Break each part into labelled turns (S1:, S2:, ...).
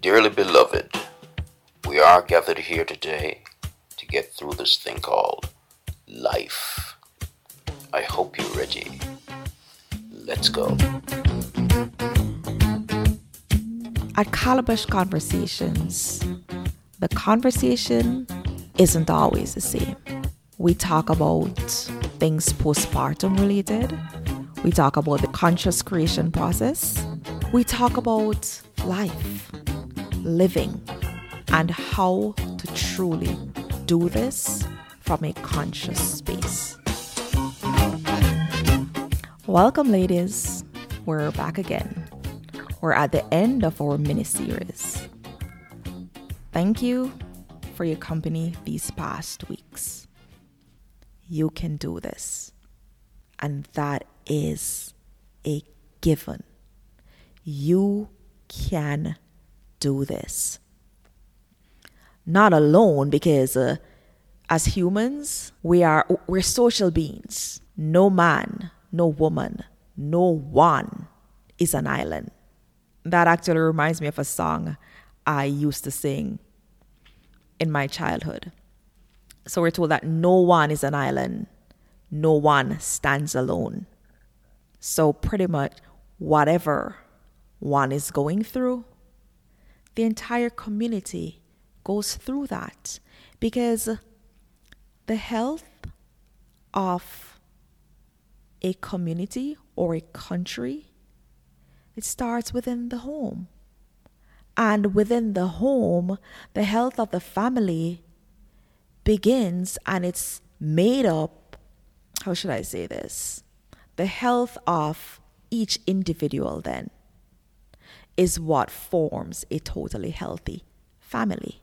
S1: Dearly beloved, we are gathered here today to get through this thing called life. I hope you're ready. Let's go.
S2: At Calabash Conversations, the conversation isn't always the same. We talk about things postpartum related. We talk about the conscious creation process. We talk about life, living, and how to truly do this from a conscious space. Welcome, ladies. We're back again. We're at the end of our mini series. Thank you for your company these past weeks. You can do this. And that is a given. You can do this. Not alone because uh, as humans, we are we're social beings. No man, no woman, no one is an island. That actually reminds me of a song I used to sing in my childhood. So we're told that no one is an island, no one stands alone. So, pretty much, whatever one is going through, the entire community goes through that because the health of a community or a country it starts within the home. And within the home the health of the family begins and it's made up how should i say this? The health of each individual then is what forms a totally healthy family.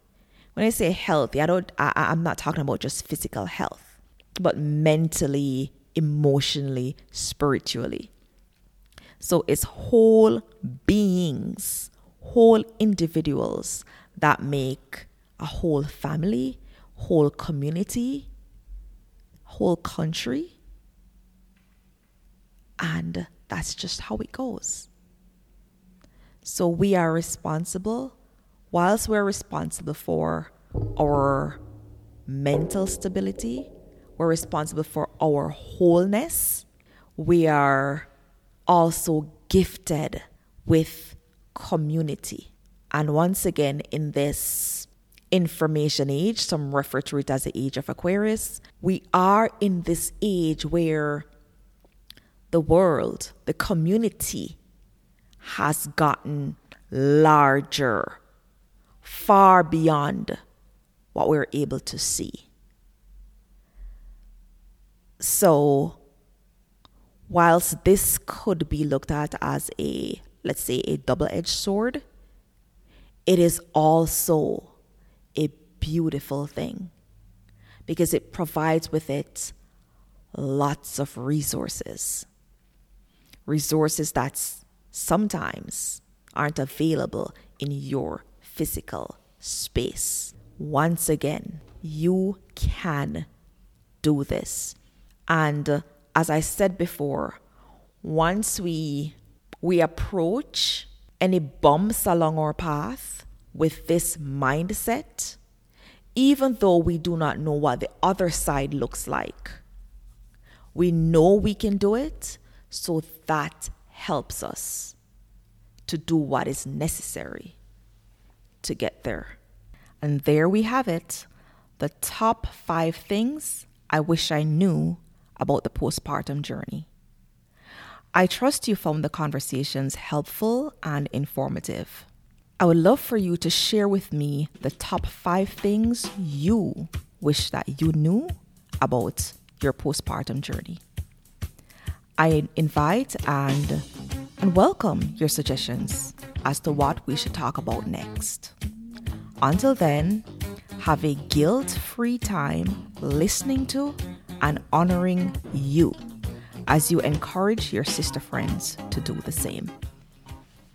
S2: When i say healthy i don't I, i'm not talking about just physical health but mentally emotionally spiritually. So it's whole beings whole individuals that make a whole family whole community whole country. And that's just how it goes so we are responsible, whilst we're responsible for our mental stability, we're responsible for our wholeness, we are also gifted with community. And once again, in this information age, some refer to it as the age of Aquarius, we are in this age where the world, the community, has gotten larger, far beyond what we're able to see. So, whilst this could be looked at as a, let's say, a double edged sword, it is also a beautiful thing because it provides with it lots of resources. Resources that's sometimes aren't available in your physical space. Once again, you can do this. And as I said before, once we we approach any bumps along our path with this mindset, even though we do not know what the other side looks like, we know we can do it, so that helps us to do what is necessary to get there. And there we have it the top five things I wish I knew about the postpartum journey. I trust you found the conversations helpful and informative. I would love for you to share with me the top five things you wish that you knew about your postpartum journey. I invite and and welcome your suggestions as to what we should talk about next. Until then, have a guilt-free time listening to and honoring you as you encourage your sister friends to do the same.